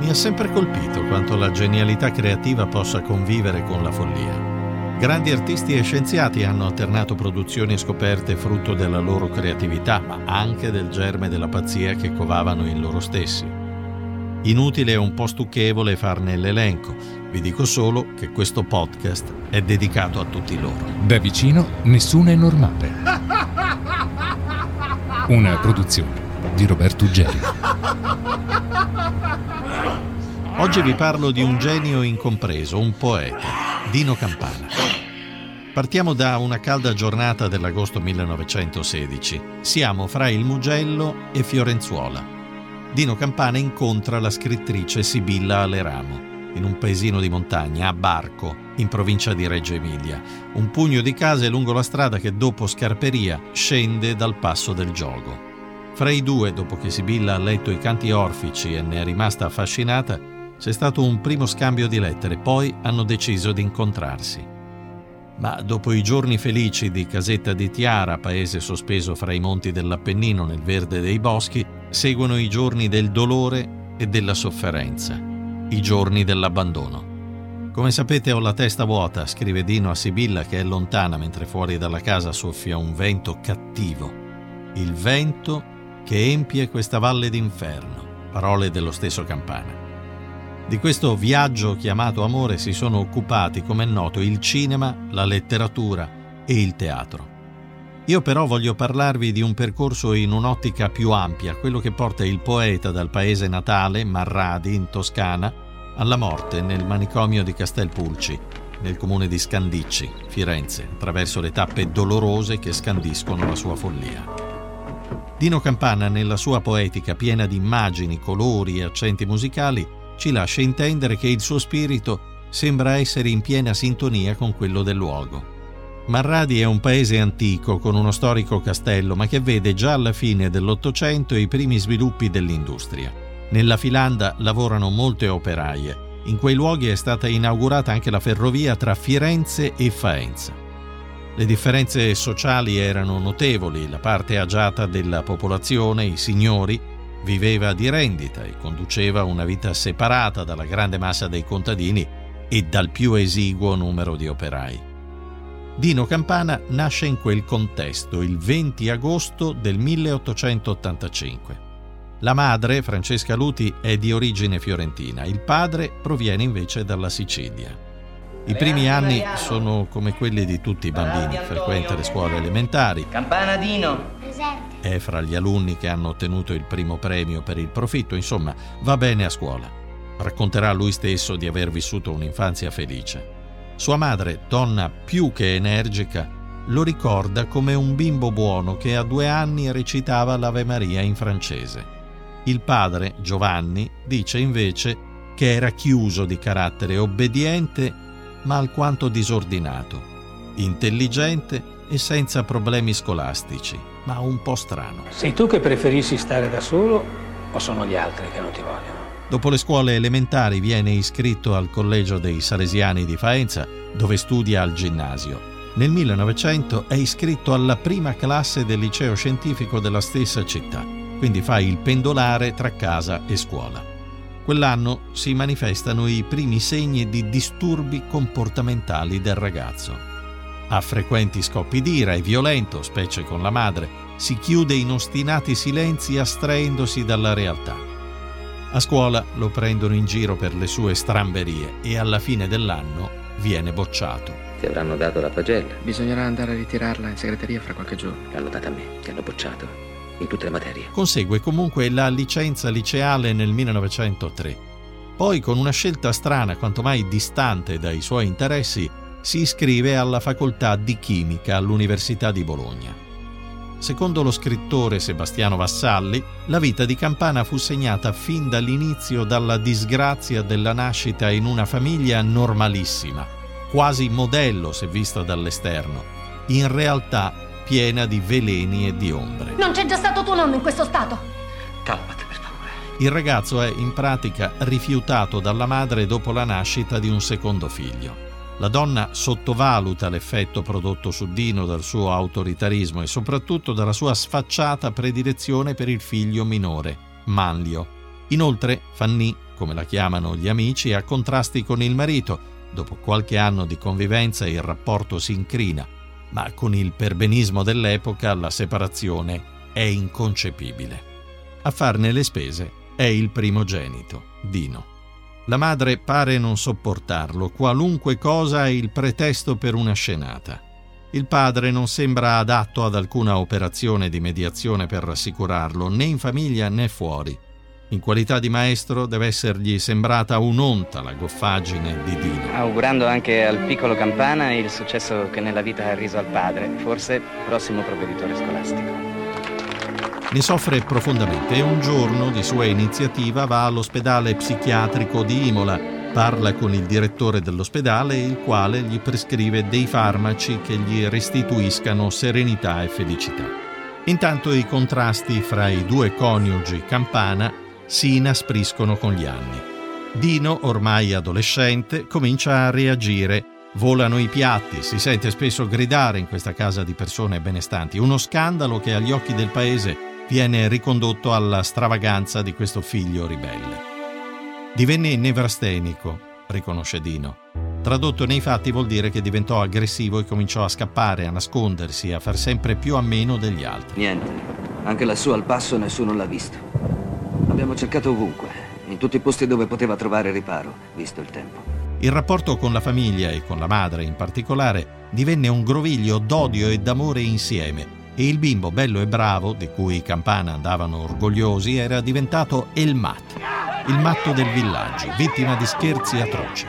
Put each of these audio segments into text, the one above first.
Mi ha sempre colpito quanto la genialità creativa possa convivere con la follia. Grandi artisti e scienziati hanno alternato produzioni e scoperte frutto della loro creatività, ma anche del germe della pazzia che covavano in loro stessi. Inutile e un po' stucchevole farne l'elenco, vi dico solo che questo podcast è dedicato a tutti loro. Da vicino nessuno è normale. Una produzione di Roberto Uggeri. Oggi vi parlo di un genio incompreso, un poeta, Dino Campana. Partiamo da una calda giornata dell'agosto 1916. Siamo fra il Mugello e Fiorenzuola. Dino Campana incontra la scrittrice Sibilla Aleramo in un paesino di montagna, a Barco, in provincia di Reggio Emilia, un pugno di case lungo la strada che dopo Scarperia scende dal passo del giogo. Fra i due, dopo che Sibilla ha letto i canti orfici e ne è rimasta affascinata, c'è stato un primo scambio di lettere, poi hanno deciso di incontrarsi. Ma dopo i giorni felici di Casetta di Tiara, paese sospeso fra i monti dell'Appennino nel verde dei boschi, seguono i giorni del dolore e della sofferenza, i giorni dell'abbandono. Come sapete ho la testa vuota, scrive Dino a Sibilla che è lontana mentre fuori dalla casa soffia un vento cattivo. Il vento che empie questa valle d'inferno, parole dello stesso Campana. Di questo viaggio chiamato amore si sono occupati, come è noto, il cinema, la letteratura e il teatro. Io però voglio parlarvi di un percorso in un'ottica più ampia, quello che porta il poeta dal paese natale, Marradi, in Toscana, alla morte nel manicomio di Castelpulci, nel comune di Scandicci, Firenze, attraverso le tappe dolorose che scandiscono la sua follia. Dino Campana, nella sua poetica piena di immagini, colori e accenti musicali, ci lascia intendere che il suo spirito sembra essere in piena sintonia con quello del luogo. Marradi è un paese antico con uno storico castello, ma che vede già alla fine dell'Ottocento i primi sviluppi dell'industria. Nella filanda lavorano molte operaie. In quei luoghi è stata inaugurata anche la ferrovia tra Firenze e Faenza. Le differenze sociali erano notevoli, la parte agiata della popolazione, i signori, viveva di rendita e conduceva una vita separata dalla grande massa dei contadini e dal più esiguo numero di operai. Dino Campana nasce in quel contesto il 20 agosto del 1885. La madre, Francesca Luti, è di origine fiorentina, il padre proviene invece dalla Sicilia. I primi anni sono come quelli di tutti i bambini, frequenta le scuole elementari. Campana Dino. È fra gli alunni che hanno ottenuto il primo premio per il profitto, insomma, va bene a scuola. Racconterà lui stesso di aver vissuto un'infanzia felice. Sua madre, donna più che energica, lo ricorda come un bimbo buono che a due anni recitava l'Ave Maria in francese. Il padre, Giovanni, dice invece che era chiuso di carattere, obbediente ma alquanto disordinato, intelligente e senza problemi scolastici, ma un po' strano. Sei tu che preferisci stare da solo o sono gli altri che non ti vogliono? Dopo le scuole elementari viene iscritto al Collegio dei Salesiani di Faenza, dove studia al ginnasio. Nel 1900 è iscritto alla prima classe del liceo scientifico della stessa città, quindi fa il pendolare tra casa e scuola. Quell'anno si manifestano i primi segni di disturbi comportamentali del ragazzo. Ha frequenti scoppi d'ira, è violento, specie con la madre, si chiude in ostinati silenzi astraendosi dalla realtà. A scuola lo prendono in giro per le sue stramberie e alla fine dell'anno viene bocciato. Ti avranno dato la pagella. Bisognerà andare a ritirarla in segreteria fra qualche giorno. L'hanno data a me, ti hanno bocciato in tutte le materie. Consegue comunque la licenza liceale nel 1903. Poi, con una scelta strana, quanto mai distante dai suoi interessi, si iscrive alla facoltà di chimica all'Università di Bologna. Secondo lo scrittore Sebastiano Vassalli, la vita di Campana fu segnata fin dall'inizio dalla disgrazia della nascita in una famiglia normalissima, quasi modello se vista dall'esterno. In realtà piena di veleni e di ombre. Non c'è già stato tuo nonno in questo stato? Calmati, per favore. Il ragazzo è in pratica rifiutato dalla madre dopo la nascita di un secondo figlio. La donna sottovaluta l'effetto prodotto su Dino dal suo autoritarismo e soprattutto dalla sua sfacciata predilezione per il figlio minore, Manlio. Inoltre, Fanny, come la chiamano gli amici, ha contrasti con il marito. Dopo qualche anno di convivenza il rapporto si incrina, ma con il perbenismo dell'epoca la separazione è inconcepibile. A farne le spese è il primogenito, Dino. La madre pare non sopportarlo, qualunque cosa è il pretesto per una scenata. Il padre non sembra adatto ad alcuna operazione di mediazione per rassicurarlo, né in famiglia né fuori. In qualità di maestro deve essergli sembrata un'onta la goffaggine di Dino. Augurando anche al piccolo Campana il successo che nella vita ha riso al padre, forse prossimo provveditore scolastico. Ne soffre profondamente e un giorno di sua iniziativa va all'ospedale psichiatrico di Imola, parla con il direttore dell'ospedale il quale gli prescrive dei farmaci che gli restituiscano serenità e felicità. Intanto i contrasti fra i due coniugi Campana si inaspriscono con gli anni. Dino, ormai adolescente, comincia a reagire. Volano i piatti, si sente spesso gridare in questa casa di persone benestanti. Uno scandalo che agli occhi del paese viene ricondotto alla stravaganza di questo figlio ribelle. Divenne nevrastenico, riconosce Dino. Tradotto nei fatti vuol dire che diventò aggressivo e cominciò a scappare, a nascondersi, a far sempre più a meno degli altri. Niente, anche lassù al passo nessuno l'ha visto. Abbiamo cercato ovunque, in tutti i posti dove poteva trovare riparo, visto il tempo. Il rapporto con la famiglia e con la madre in particolare divenne un groviglio d'odio e d'amore insieme e il bimbo bello e bravo, di cui i campana andavano orgogliosi, era diventato El Mat, il matto del villaggio, vittima di scherzi atroci.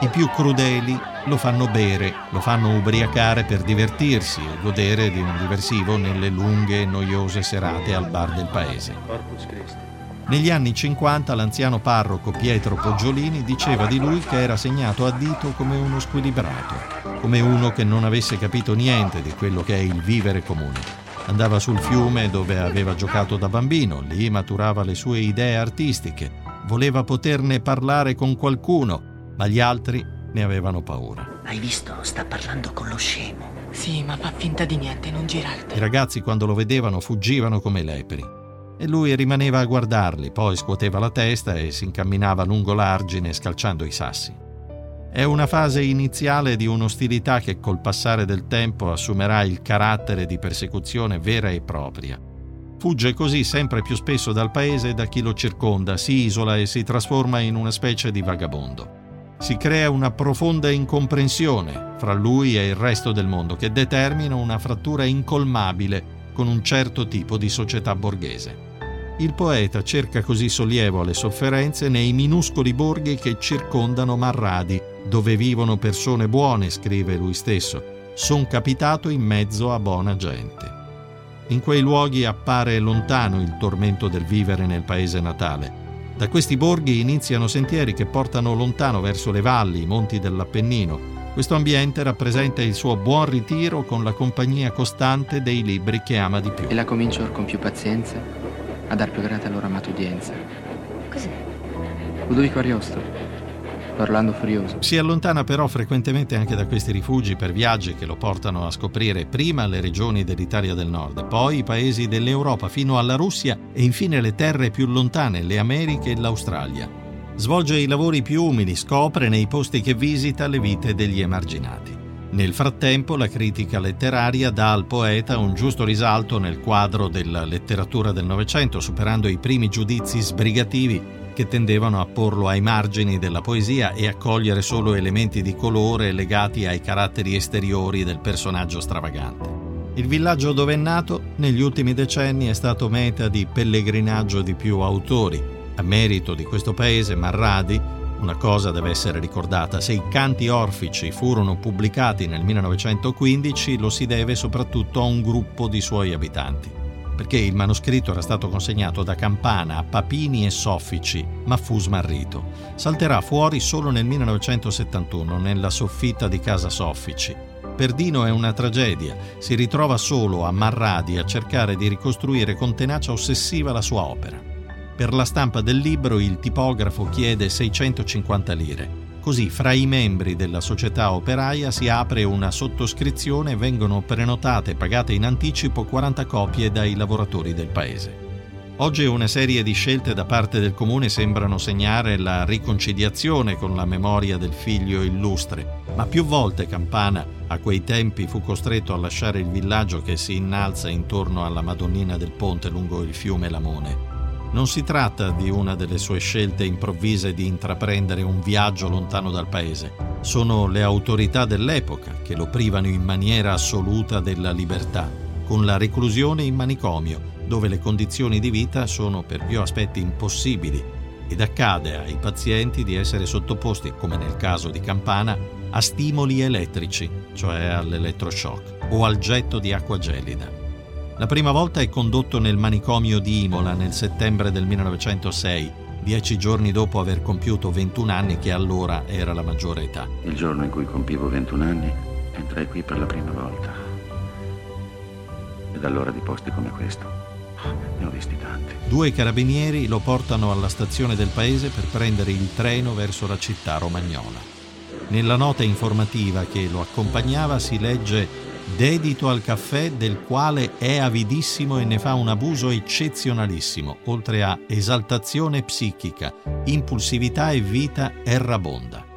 I più crudeli lo fanno bere, lo fanno ubriacare per divertirsi e godere di un diversivo nelle lunghe e noiose serate al bar del paese. Negli anni 50 l'anziano parroco Pietro Poggiolini diceva di lui che era segnato a dito come uno squilibrato, come uno che non avesse capito niente di quello che è il vivere comune. Andava sul fiume dove aveva giocato da bambino, lì maturava le sue idee artistiche, voleva poterne parlare con qualcuno, ma gli altri ne avevano paura. Hai visto? Sta parlando con lo scemo. Sì, ma fa finta di niente, non girarti. I ragazzi quando lo vedevano fuggivano come lepri e lui rimaneva a guardarli, poi scuoteva la testa e si incamminava lungo l'argine scalciando i sassi. È una fase iniziale di un'ostilità che col passare del tempo assumerà il carattere di persecuzione vera e propria. Fugge così sempre più spesso dal paese e da chi lo circonda, si isola e si trasforma in una specie di vagabondo. Si crea una profonda incomprensione fra lui e il resto del mondo che determina una frattura incolmabile con un certo tipo di società borghese. Il poeta cerca così sollievo alle sofferenze nei minuscoli borghi che circondano Marradi, dove vivono persone buone, scrive lui stesso. Son capitato in mezzo a buona gente. In quei luoghi appare lontano il tormento del vivere nel paese natale. Da questi borghi iniziano sentieri che portano lontano verso le valli, i monti dell'Appennino, questo ambiente rappresenta il suo buon ritiro con la compagnia costante dei libri che ama di più. E la comincio con più pazienza a dar più grata loro amata udienza. Cos'è? Ludovico Ariosto, l'Orlando Furioso. Si allontana però frequentemente anche da questi rifugi per viaggi che lo portano a scoprire prima le regioni dell'Italia del Nord, poi i paesi dell'Europa fino alla Russia e infine le terre più lontane, le Americhe e l'Australia. Svolge i lavori più umili, scopre nei posti che visita le vite degli emarginati. Nel frattempo la critica letteraria dà al poeta un giusto risalto nel quadro della letteratura del Novecento, superando i primi giudizi sbrigativi che tendevano a porlo ai margini della poesia e a cogliere solo elementi di colore legati ai caratteri esteriori del personaggio stravagante. Il villaggio dove è nato negli ultimi decenni è stato meta di pellegrinaggio di più autori, a merito di questo paese, Marradi, una cosa deve essere ricordata, se i canti orfici furono pubblicati nel 1915 lo si deve soprattutto a un gruppo di suoi abitanti, perché il manoscritto era stato consegnato da Campana a Papini e Soffici, ma fu smarrito. Salterà fuori solo nel 1971 nella soffitta di casa Soffici. Per Dino è una tragedia, si ritrova solo a Marradi a cercare di ricostruire con tenacia ossessiva la sua opera. Per la stampa del libro il tipografo chiede 650 lire. Così fra i membri della società operaia si apre una sottoscrizione e vengono prenotate e pagate in anticipo 40 copie dai lavoratori del paese. Oggi una serie di scelte da parte del comune sembrano segnare la riconciliazione con la memoria del figlio illustre, ma più volte Campana a quei tempi fu costretto a lasciare il villaggio che si innalza intorno alla Madonnina del Ponte lungo il fiume Lamone. Non si tratta di una delle sue scelte improvvise di intraprendere un viaggio lontano dal paese. Sono le autorità dell'epoca che lo privano in maniera assoluta della libertà, con la reclusione in manicomio, dove le condizioni di vita sono per più aspetti impossibili ed accade ai pazienti di essere sottoposti, come nel caso di Campana, a stimoli elettrici, cioè all'elettroshock, o al getto di acqua gelida. La prima volta è condotto nel manicomio di Imola nel settembre del 1906, dieci giorni dopo aver compiuto 21 anni, che allora era la maggiore età. Il giorno in cui compivo 21 anni, entrai qui per la prima volta. Ed allora di posti come questo ne ho visti tanti. Due carabinieri lo portano alla stazione del paese per prendere il treno verso la città romagnola. Nella nota informativa che lo accompagnava si legge dedito al caffè del quale è avidissimo e ne fa un abuso eccezionalissimo, oltre a esaltazione psichica, impulsività e vita errabonda.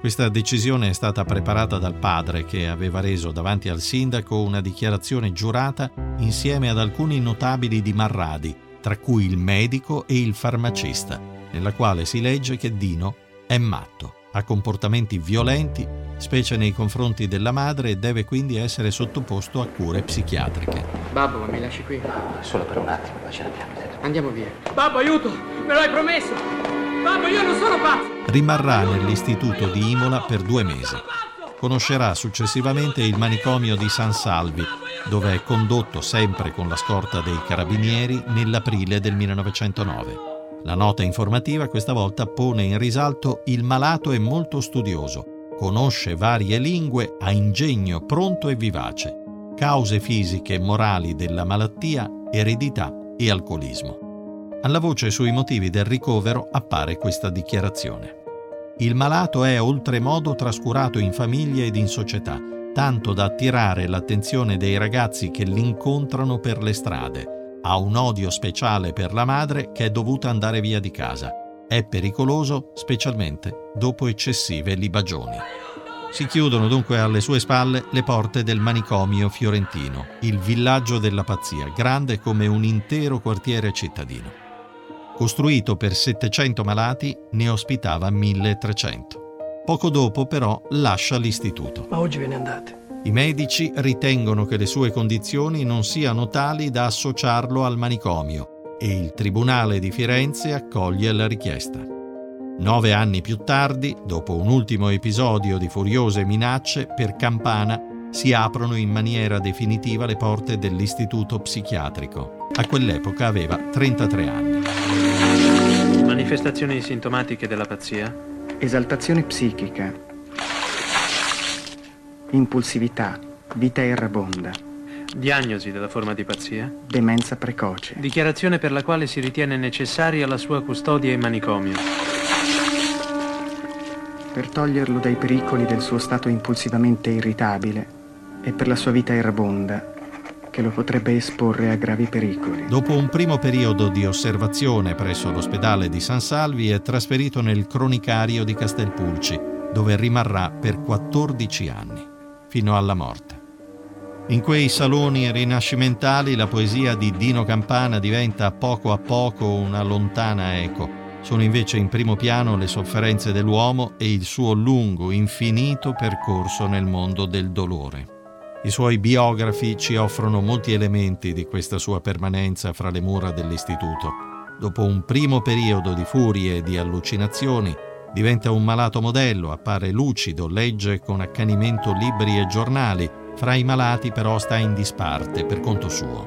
Questa decisione è stata preparata dal padre che aveva reso davanti al sindaco una dichiarazione giurata insieme ad alcuni notabili di Marradi, tra cui il medico e il farmacista, nella quale si legge che Dino è matto, ha comportamenti violenti, specie nei confronti della madre e deve quindi essere sottoposto a cure psichiatriche. Babbo, ma mi lasci qui? Solo per un attimo, poi ce l'abbiamo. Andiamo via. Babbo, aiuto! Me lo hai promesso! Babbo, io non sono pazzo! rimarrà nell'istituto di Imola per due mesi. Conoscerà successivamente il manicomio di San Salvi, dove è condotto sempre con la scorta dei carabinieri nell'aprile del 1909. La nota informativa questa volta pone in risalto il malato è molto studioso, conosce varie lingue, ha ingegno pronto e vivace, cause fisiche e morali della malattia, eredità e alcolismo. Alla voce sui motivi del ricovero appare questa dichiarazione. Il malato è oltremodo trascurato in famiglia ed in società, tanto da attirare l'attenzione dei ragazzi che l'incontrano per le strade. Ha un odio speciale per la madre che è dovuta andare via di casa. È pericoloso specialmente dopo eccessive libagioni. Si chiudono dunque alle sue spalle le porte del manicomio fiorentino, il villaggio della pazzia, grande come un intero quartiere cittadino. Costruito per 700 malati, ne ospitava 1300. Poco dopo, però, lascia l'istituto. Ma oggi ve ne andate. I medici ritengono che le sue condizioni non siano tali da associarlo al manicomio e il Tribunale di Firenze accoglie la richiesta. Nove anni più tardi, dopo un ultimo episodio di furiose minacce, per Campana si aprono in maniera definitiva le porte dell'istituto psichiatrico. A quell'epoca aveva 33 anni. Manifestazioni sintomatiche della pazzia? Esaltazione psichica, impulsività, vita errabonda. Diagnosi della forma di pazzia? Demenza precoce. Dichiarazione per la quale si ritiene necessaria la sua custodia in manicomio. Per toglierlo dai pericoli del suo stato impulsivamente irritabile e per la sua vita errabonda, che lo potrebbe esporre a gravi pericoli. Dopo un primo periodo di osservazione presso l'ospedale di San Salvi è trasferito nel cronicario di Castelpulci, dove rimarrà per 14 anni, fino alla morte. In quei saloni rinascimentali la poesia di Dino Campana diventa poco a poco una lontana eco. Sono invece in primo piano le sofferenze dell'uomo e il suo lungo, infinito percorso nel mondo del dolore. I suoi biografi ci offrono molti elementi di questa sua permanenza fra le mura dell'istituto. Dopo un primo periodo di furie e di allucinazioni, diventa un malato modello, appare lucido, legge con accanimento libri e giornali, fra i malati però sta in disparte per conto suo.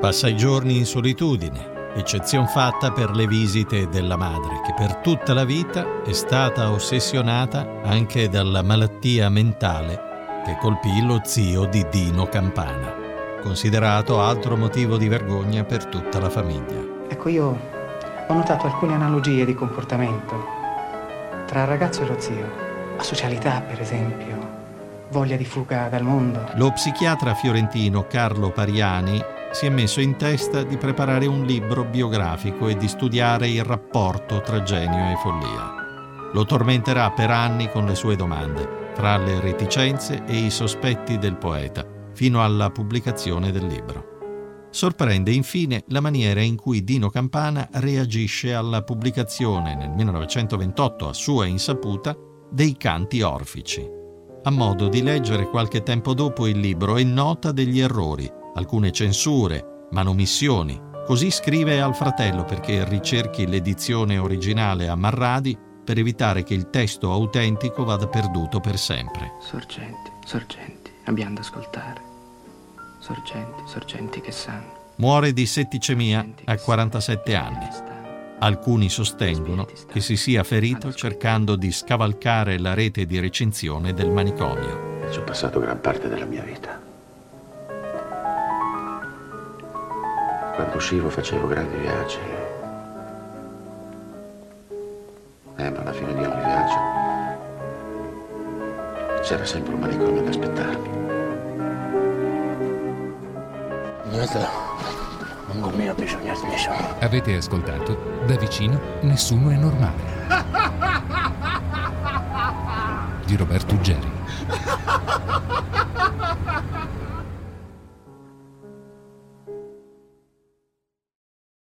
Passa i giorni in solitudine, eccezion fatta per le visite della madre, che per tutta la vita è stata ossessionata anche dalla malattia mentale che colpì lo zio di Dino Campana, considerato altro motivo di vergogna per tutta la famiglia. Ecco, io ho notato alcune analogie di comportamento tra il ragazzo e lo zio. Asocialità, per esempio, voglia di fuga dal mondo. Lo psichiatra fiorentino Carlo Pariani si è messo in testa di preparare un libro biografico e di studiare il rapporto tra genio e follia. Lo tormenterà per anni con le sue domande, tra le reticenze e i sospetti del poeta, fino alla pubblicazione del libro. Sorprende infine la maniera in cui Dino Campana reagisce alla pubblicazione nel 1928 a sua insaputa dei canti orfici. A modo di leggere qualche tempo dopo il libro e nota degli errori, alcune censure, manomissioni. Così scrive al fratello perché ricerchi l'edizione originale a Marradi per evitare che il testo autentico vada perduto per sempre. Sorgenti, sorgenti, abbiamo da ascoltare. Sorgenti, sorgenti che sanno. Muore di setticemia a 47 anni. Alcuni sostengono che si sia ferito cercando di scavalcare la rete di recinzione del manicomio. Ci ho passato gran parte della mia vita. Quando uscivo facevo grandi viaggi. Eh, ma alla fine di ogni viaggio c'era sempre un manicomio ad aspettarmi. Niente, non mio bisogna smesso. Avete ascoltato Da vicino nessuno è normale. Di Roberto Geri.